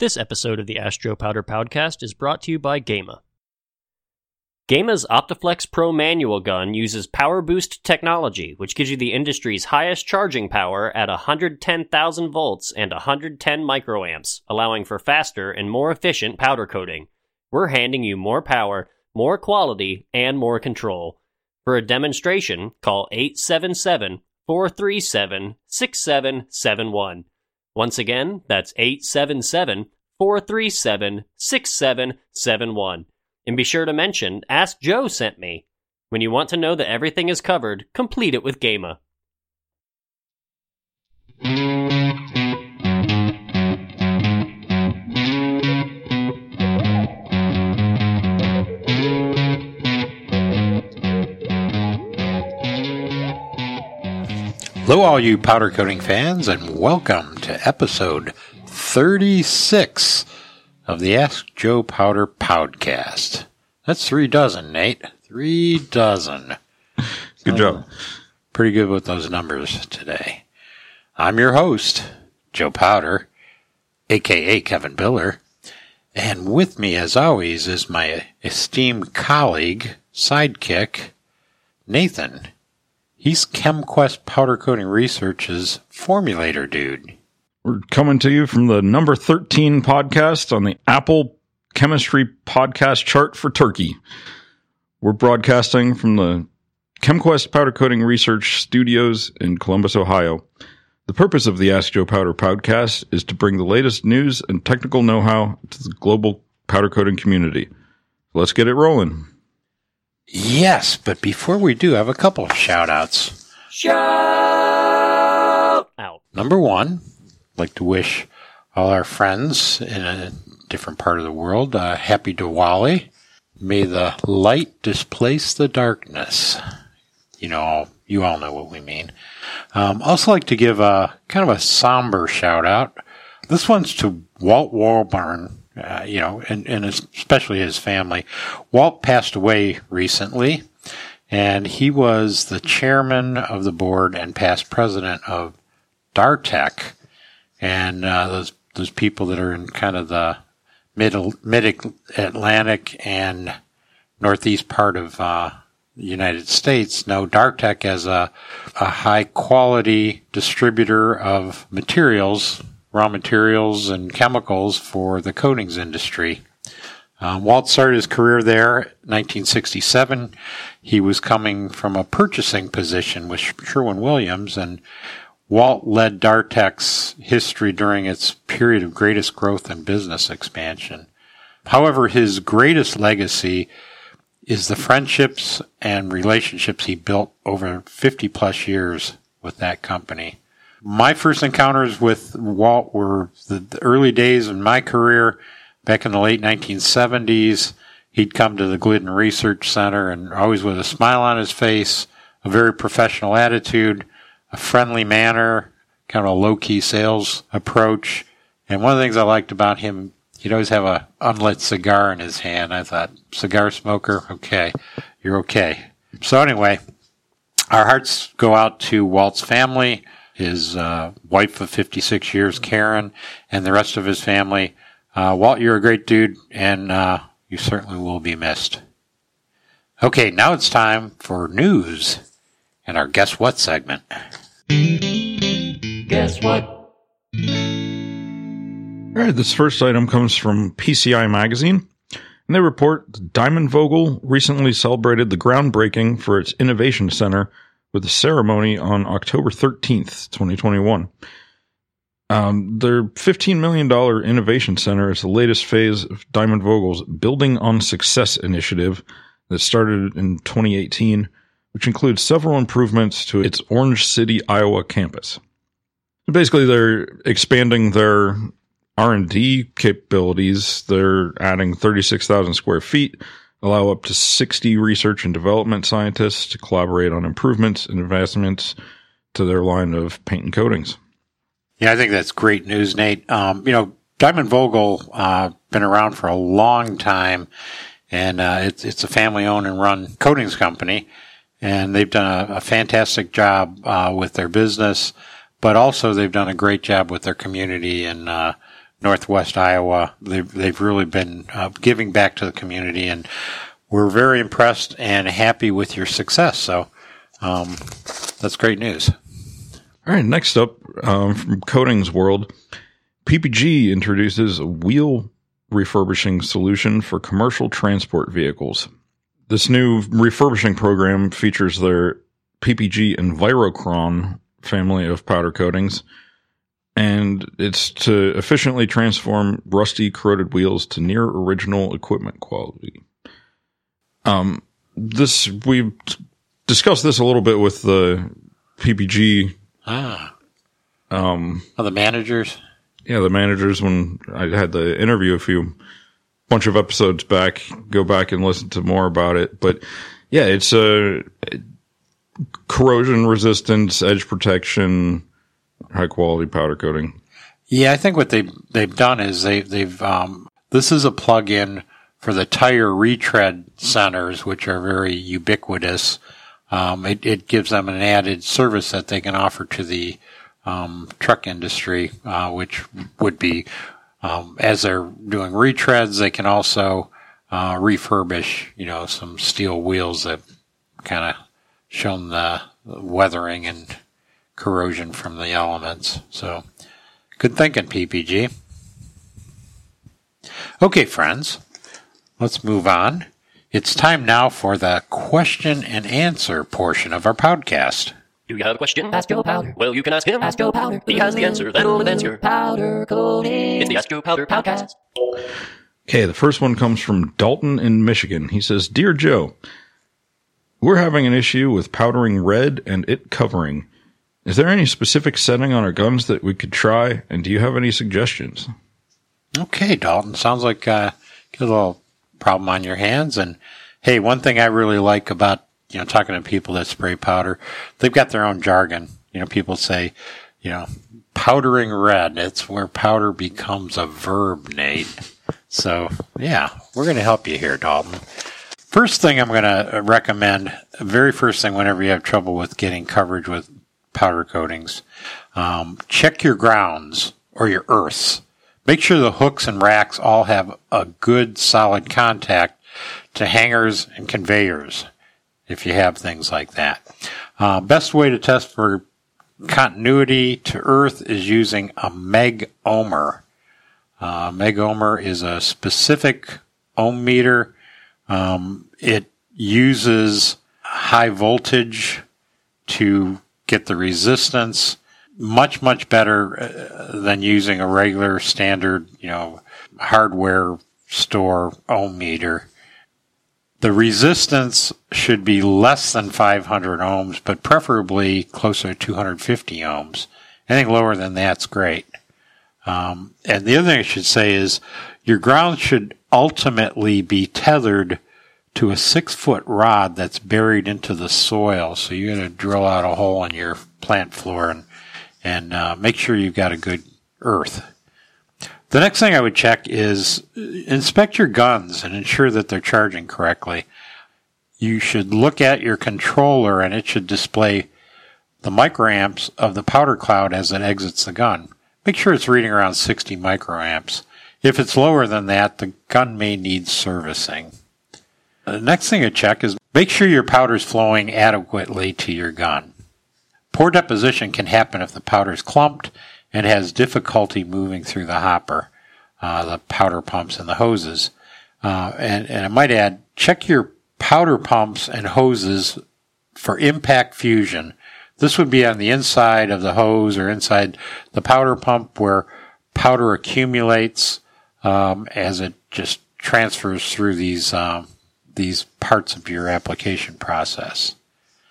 This episode of the Ask Joe Powder Podcast is brought to you by Gema. Gema's Optiflex Pro manual gun uses power boost technology, which gives you the industry's highest charging power at 110,000 volts and 110 microamps, allowing for faster and more efficient powder coating. We're handing you more power, more quality, and more control. For a demonstration, call 877 437 6771. Once again, that's 877 437 6771. And be sure to mention Ask Joe sent me. When you want to know that everything is covered, complete it with Gema. Hello, all you powder coating fans, and welcome to episode 36 of the Ask Joe Powder podcast. That's three dozen, Nate. Three dozen. Good job. Pretty good with those numbers today. I'm your host, Joe Powder, aka Kevin Biller. And with me, as always, is my esteemed colleague, sidekick, Nathan. He's ChemQuest Powder Coating Research's formulator dude. We're coming to you from the number 13 podcast on the Apple Chemistry Podcast chart for Turkey. We're broadcasting from the ChemQuest Powder Coating Research Studios in Columbus, Ohio. The purpose of the Ask Joe Powder podcast is to bring the latest news and technical know how to the global powder coating community. Let's get it rolling. Yes, but before we do, I have a couple of shout outs. Shout out. Number one, I'd like to wish all our friends in a different part of the world uh, happy Diwali. May the light displace the darkness. You know, you all know what we mean. Um, also like to give a kind of a somber shout out. This one's to Walt Walburn, uh, you know, and, and especially his family. Walt passed away recently, and he was the chairman of the board and past president of Dartec, and uh, those those people that are in kind of the mid mid Atlantic and northeast part of uh, the United States know Dartec as a, a high quality distributor of materials raw materials and chemicals for the coatings industry. Um, Walt started his career there in 1967. He was coming from a purchasing position with Sherwin Williams, and Walt led Dartec's history during its period of greatest growth and business expansion. However, his greatest legacy is the friendships and relationships he built over 50 plus years with that company my first encounters with Walt were the, the, early days in my career back in the late 1970s. He'd come to the Glidden Research Center and always with a smile on his face, a very professional attitude, a friendly manner, kind of a low key sales approach. And one of the things I liked about him, he'd always have a unlit cigar in his hand. I thought, cigar smoker, okay, you're okay. So anyway, our hearts go out to Walt's family his uh, wife of 56 years, Karen, and the rest of his family. Uh, Walt, you're a great dude, and uh, you certainly will be missed. Okay, now it's time for news and our Guess What segment. Guess what? All right, this first item comes from PCI Magazine, and they report Diamond Vogel recently celebrated the groundbreaking for its Innovation Center with a ceremony on October 13th, 2021. Um, their $15 million innovation center is the latest phase of Diamond Vogel's Building on Success initiative that started in 2018, which includes several improvements to its Orange City, Iowa campus. Basically, they're expanding their R&D capabilities. They're adding 36,000 square feet allow up to 60 research and development scientists to collaborate on improvements and advancements to their line of paint and coatings. Yeah, I think that's great news, Nate. Um, you know, Diamond Vogel uh, been around for a long time, and uh, it's it's a family owned and run coatings company, and they've done a, a fantastic job uh, with their business, but also they've done a great job with their community and uh, Northwest Iowa. They've, they've really been uh, giving back to the community, and we're very impressed and happy with your success. So um, that's great news. All right, next up um, from Coatings World, PPG introduces a wheel refurbishing solution for commercial transport vehicles. This new refurbishing program features their PPG Envirocron family of powder coatings, and it's to efficiently transform rusty, corroded wheels to near original equipment quality. Um, this we've discussed this a little bit with the PPG. Ah, Um, oh, the managers. yeah, the managers when I had the interview a few bunch of episodes back. Go back and listen to more about it. But yeah, it's a corrosion resistance, edge protection, high quality powder coating. Yeah, I think what they they've done is they they've um, this is a plug-in for the tire retread centers, which are very ubiquitous. Um, it, it gives them an added service that they can offer to the um, truck industry, uh, which would be um, as they're doing retreads, they can also uh, refurbish, you know, some steel wheels that kind of shown the weathering and corrosion from the elements. So. Good thinking, PPG. Okay, friends, let's move on. It's time now for the question and answer portion of our podcast. Do you have a question? Ask Joe Powder. Well, you can ask him. Ask Joe Powder. He has the answer. That'll advance your. Powder coating. It's the Ask Joe Powder podcast. Okay, the first one comes from Dalton in Michigan. He says, Dear Joe, we're having an issue with powdering red and it covering. Is there any specific setting on our guns that we could try? And do you have any suggestions? Okay, Dalton, sounds like uh, a little problem on your hands. And hey, one thing I really like about you know talking to people that spray powder, they've got their own jargon. You know, people say, you know, powdering red. It's where powder becomes a verb, Nate. So yeah, we're going to help you here, Dalton. First thing I'm going to recommend, very first thing whenever you have trouble with getting coverage with powder coatings, um, check your grounds or your earths. Make sure the hooks and racks all have a good solid contact to hangers and conveyors if you have things like that. Uh, best way to test for continuity to earth is using a meg ohmer. Uh, meg ohmer is a specific ohm meter. Um, it uses high voltage to get the resistance much much better uh, than using a regular standard you know hardware store ohm meter. The resistance should be less than 500 ohms but preferably closer to 250 ohms. Anything lower than that's great. Um, and the other thing i should say is your ground should ultimately be tethered to a six foot rod that's buried into the soil. So you're going to drill out a hole in your plant floor and, and uh, make sure you've got a good earth. The next thing I would check is inspect your guns and ensure that they're charging correctly. You should look at your controller and it should display the microamps of the powder cloud as it exits the gun. Make sure it's reading around 60 microamps. If it's lower than that, the gun may need servicing. The next thing to check is make sure your powder is flowing adequately to your gun. Poor deposition can happen if the powder is clumped and has difficulty moving through the hopper, uh, the powder pumps and the hoses. Uh, and, and I might add, check your powder pumps and hoses for impact fusion. This would be on the inside of the hose or inside the powder pump where powder accumulates um, as it just transfers through these um, these parts of your application process.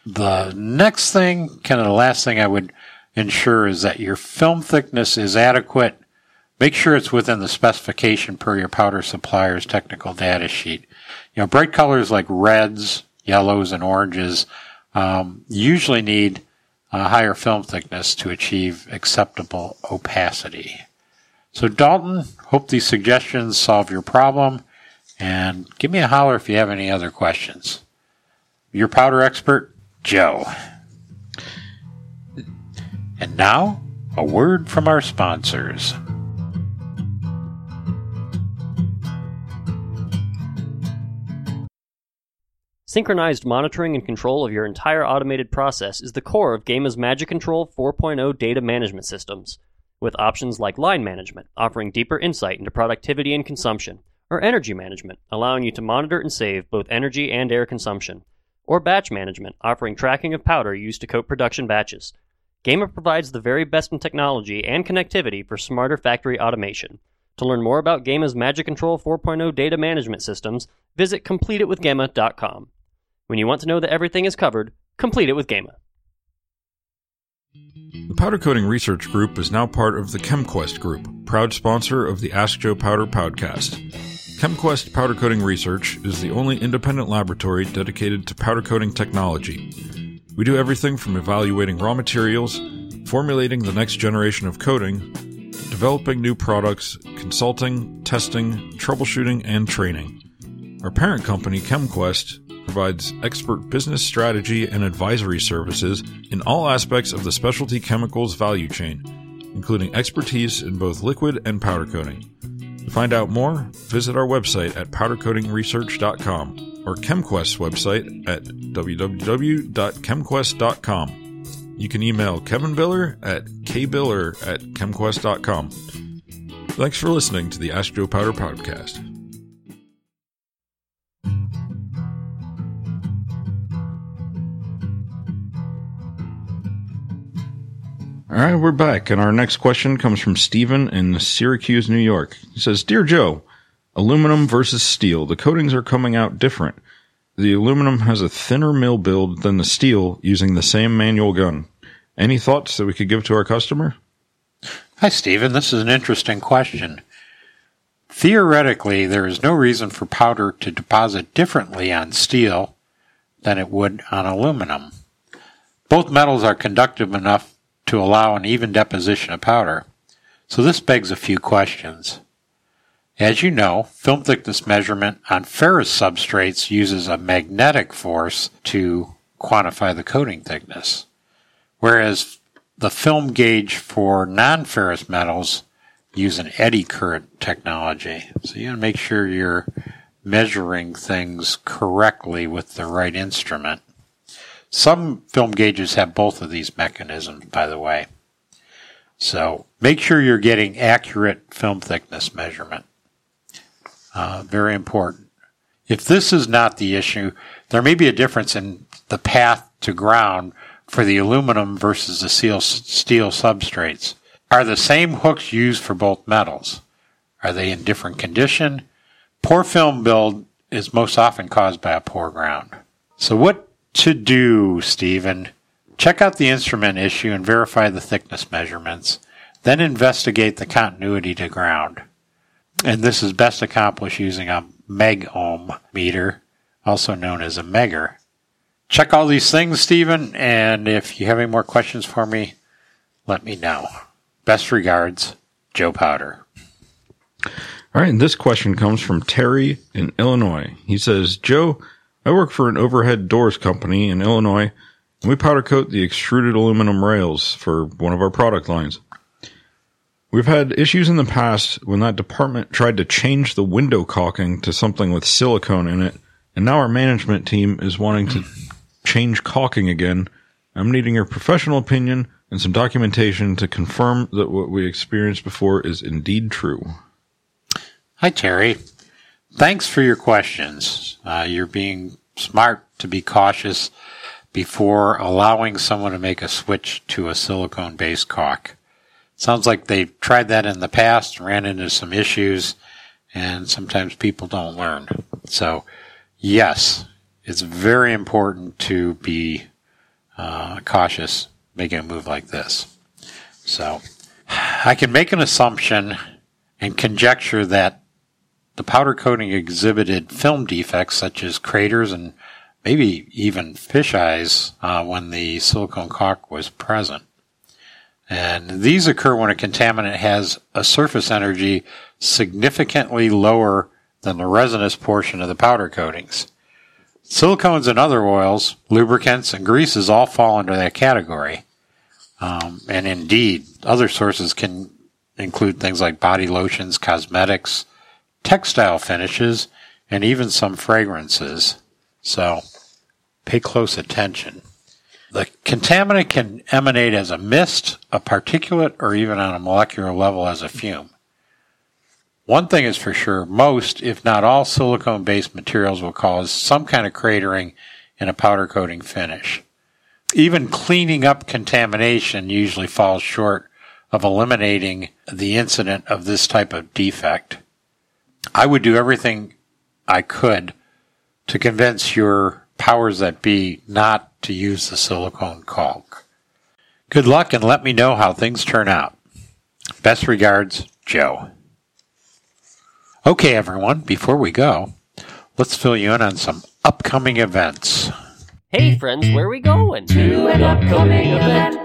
The next thing, kind of the last thing I would ensure is that your film thickness is adequate. Make sure it's within the specification per your powder supplier's technical data sheet. You know, bright colors like reds, yellows, and oranges um, usually need a higher film thickness to achieve acceptable opacity. So, Dalton, hope these suggestions solve your problem. And give me a holler if you have any other questions. Your powder expert, Joe. And now, a word from our sponsors. Synchronized monitoring and control of your entire automated process is the core of Gema's Magic Control 4.0 data management systems, with options like line management, offering deeper insight into productivity and consumption or energy management, allowing you to monitor and save both energy and air consumption, or batch management, offering tracking of powder used to coat production batches. Gema provides the very best in technology and connectivity for smarter factory automation. To learn more about Gema's Magic Control 4.0 data management systems, visit CompleteItWithGema.com. When you want to know that everything is covered, complete it with Gema. The Powder Coating Research Group is now part of the ChemQuest Group, proud sponsor of the Ask Joe Powder podcast. ChemQuest Powder Coating Research is the only independent laboratory dedicated to powder coating technology. We do everything from evaluating raw materials, formulating the next generation of coating, developing new products, consulting, testing, troubleshooting, and training. Our parent company, ChemQuest, provides expert business strategy and advisory services in all aspects of the specialty chemicals value chain, including expertise in both liquid and powder coating. To find out more, visit our website at powdercoatingresearch.com or ChemQuest's website at www.chemquest.com. You can email Kevin Biller at kbiller at chemquest.com. Thanks for listening to the Ask Joe Powder podcast. All right, we're back, and our next question comes from Stephen in Syracuse, New York. He says, "Dear Joe, aluminum versus steel. The coatings are coming out different. The aluminum has a thinner mil build than the steel, using the same manual gun. Any thoughts that we could give to our customer?" Hi, Stephen. This is an interesting question. Theoretically, there is no reason for powder to deposit differently on steel than it would on aluminum. Both metals are conductive enough to allow an even deposition of powder. So this begs a few questions. As you know, film thickness measurement on ferrous substrates uses a magnetic force to quantify the coating thickness, whereas the film gauge for non-ferrous metals use an eddy current technology. So you gotta make sure you're measuring things correctly with the right instrument. Some film gauges have both of these mechanisms, by the way. So make sure you're getting accurate film thickness measurement. Uh, very important. If this is not the issue, there may be a difference in the path to ground for the aluminum versus the steel, steel substrates. Are the same hooks used for both metals? Are they in different condition? Poor film build is most often caused by a poor ground. So what to do, Stephen. Check out the instrument issue and verify the thickness measurements. Then investigate the continuity to ground. And this is best accomplished using a meg ohm meter, also known as a megger. Check all these things, Stephen, and if you have any more questions for me, let me know. Best regards, Joe Powder. All right, and this question comes from Terry in Illinois. He says, Joe, I work for an overhead doors company in Illinois, and we powder coat the extruded aluminum rails for one of our product lines. We've had issues in the past when that department tried to change the window caulking to something with silicone in it, and now our management team is wanting to change caulking again. I'm needing your professional opinion and some documentation to confirm that what we experienced before is indeed true. Hi, Terry. Thanks for your questions. Uh, you're being smart to be cautious before allowing someone to make a switch to a silicone based caulk. Sounds like they tried that in the past, ran into some issues, and sometimes people don't learn. So, yes, it's very important to be uh, cautious making a move like this. So, I can make an assumption and conjecture that the powder coating exhibited film defects such as craters and maybe even fish eyes uh, when the silicone caulk was present. And these occur when a contaminant has a surface energy significantly lower than the resinous portion of the powder coatings. Silicones and other oils, lubricants, and greases all fall under that category. Um, and indeed, other sources can include things like body lotions, cosmetics, textile finishes, and even some fragrances. So pay close attention. The contaminant can emanate as a mist, a particulate, or even on a molecular level as a fume. One thing is for sure, most, if not all, silicone based materials will cause some kind of cratering in a powder coating finish. Even cleaning up contamination usually falls short of eliminating the incident of this type of defect. I would do everything I could to convince your powers that be not to use the silicone caulk. Good luck and let me know how things turn out. Best regards, Joe. Okay, everyone, before we go, let's fill you in on some upcoming events. Hey, friends, where are we going? To an upcoming event.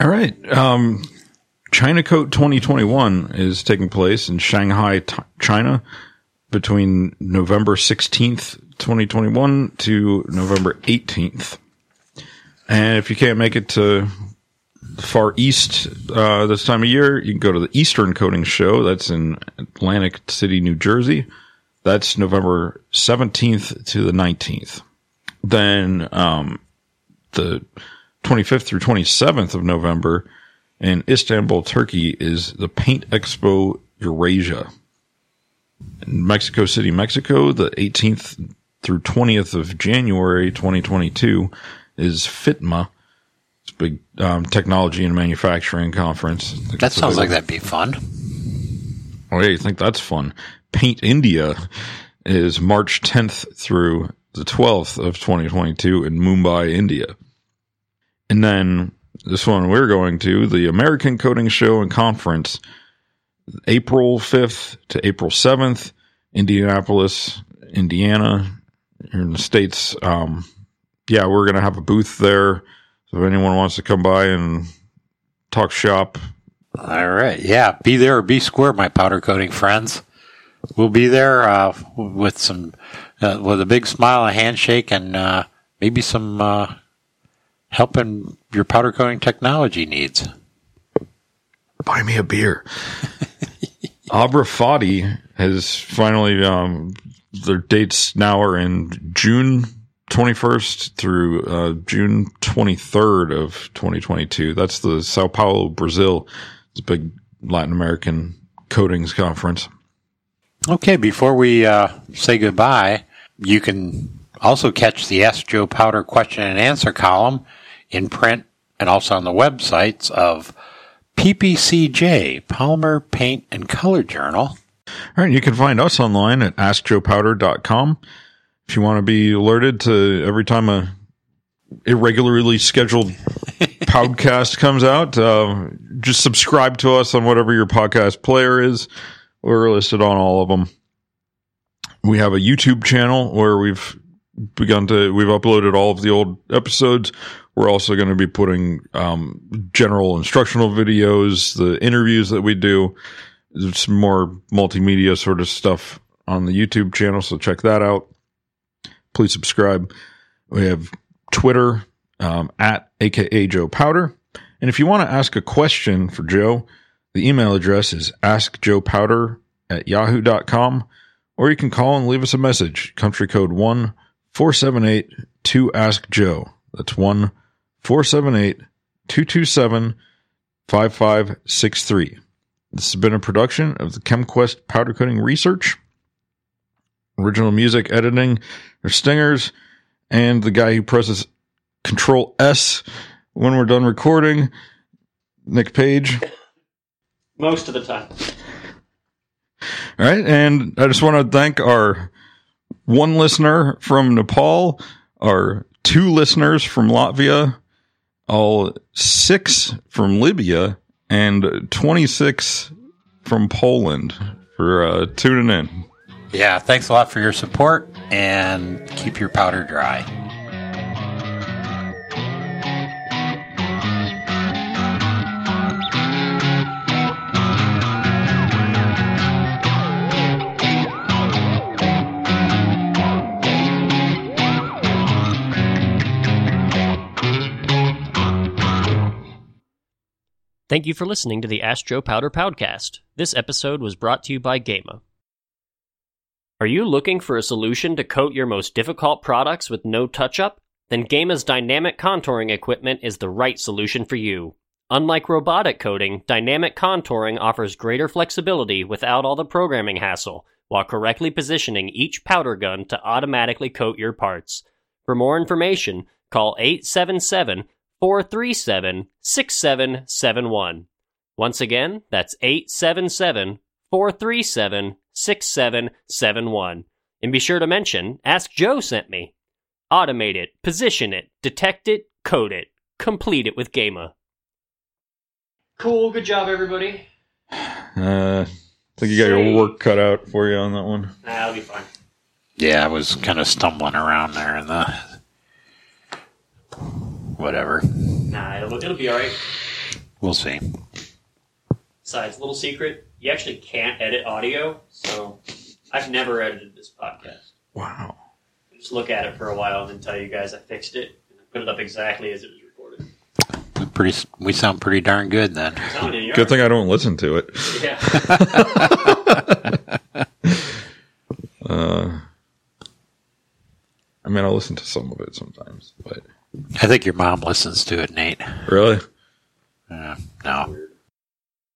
All right. Um, China Coat 2021 is taking place in Shanghai, China between November 16th, 2021 to November 18th. And if you can't make it to the Far East uh, this time of year, you can go to the Eastern Coating Show. That's in Atlantic City, New Jersey. That's November 17th to the 19th. Then um, the 25th through 27th of November in Istanbul, Turkey is the Paint Expo Eurasia. In Mexico City, Mexico, the 18th through 20th of January 2022 is FITMA. It's a big um, technology and manufacturing conference. That sounds like that'd be fun. Oh, yeah, you think that's fun? Paint India is March 10th through the 12th of 2022 in Mumbai, India. And then this one we're going to, the American Coating Show and Conference, April 5th to April 7th, Indianapolis, Indiana, here in the States. Um, yeah, we're going to have a booth there. So if anyone wants to come by and talk shop, All right. Yeah. Be there or be square, my powder coating friends. We'll be there uh, with some, uh, with a big smile, a handshake, and uh, maybe some help in your powder coating technology needs. buy me a beer. ABRAFATI has finally, um, their dates now are in June 21st through uh, June 23rd of 2022. That's the Sao Paulo, Brazil. It's a big Latin American coatings conference. Okay. Before we uh, say goodbye, you can also catch the Ask Joe Powder question and answer column in print and also on the websites of PPCJ, Polymer Paint and Color Journal. All right. You can find us online at askjoepowder.com. If you want to be alerted to every time a irregularly scheduled podcast comes out, uh, just subscribe to us on whatever your podcast player is. We're listed on all of them. We have a YouTube channel where we've begun to, we've uploaded all of the old episodes. We're also going to be putting, um, general instructional videos, the interviews that we do, some more multimedia sort of stuff on the YouTube channel. So check that out. Please subscribe. We have Twitter, um, at AKA Joe Powder. And if you want to ask a question for Joe, the email address is askjoepowder at yahoo.com, or you can call and leave us a message. Country code 1 478 2 Ask Joe. That's 1 478 227 5563. This has been a production of the ChemQuest Powder Coating Research. Original music editing or stingers, and the guy who presses Control S when we're done recording, Nick Page. Most of the time. All right. And I just want to thank our one listener from Nepal, our two listeners from Latvia, all six from Libya, and 26 from Poland for uh, tuning in. Yeah, thanks a lot for your support and keep your powder dry. Thank you for listening to the Ask Joe Powder Podcast. This episode was brought to you by Gema. Are you looking for a solution to coat your most difficult products with no touch up? Then Gema's dynamic contouring equipment is the right solution for you. Unlike robotic coating, dynamic contouring offers greater flexibility without all the programming hassle, while correctly positioning each powder gun to automatically coat your parts. For more information, call 877 437 6771. Once again, that's 877 437 6771. And be sure to mention Ask Joe sent me. Automate it, position it, detect it, code it, complete it with Gema. Cool, good job, everybody. Uh, I think you got your work cut out for you on that one. Nah, that'll be fine. Yeah, I was kind of stumbling around there in the whatever. Nah, it'll, it'll be alright. We'll see. Besides, little secret, you actually can't edit audio, so I've never edited this podcast. Wow. I just look at it for a while and then tell you guys I fixed it and I put it up exactly as it was recorded. We pretty. We sound pretty darn good then. You, Good thing I don't listen to it. Yeah. Uh, I mean, I'll listen to some of it sometimes, but I think your mom listens to it, Nate. really, Uh, no.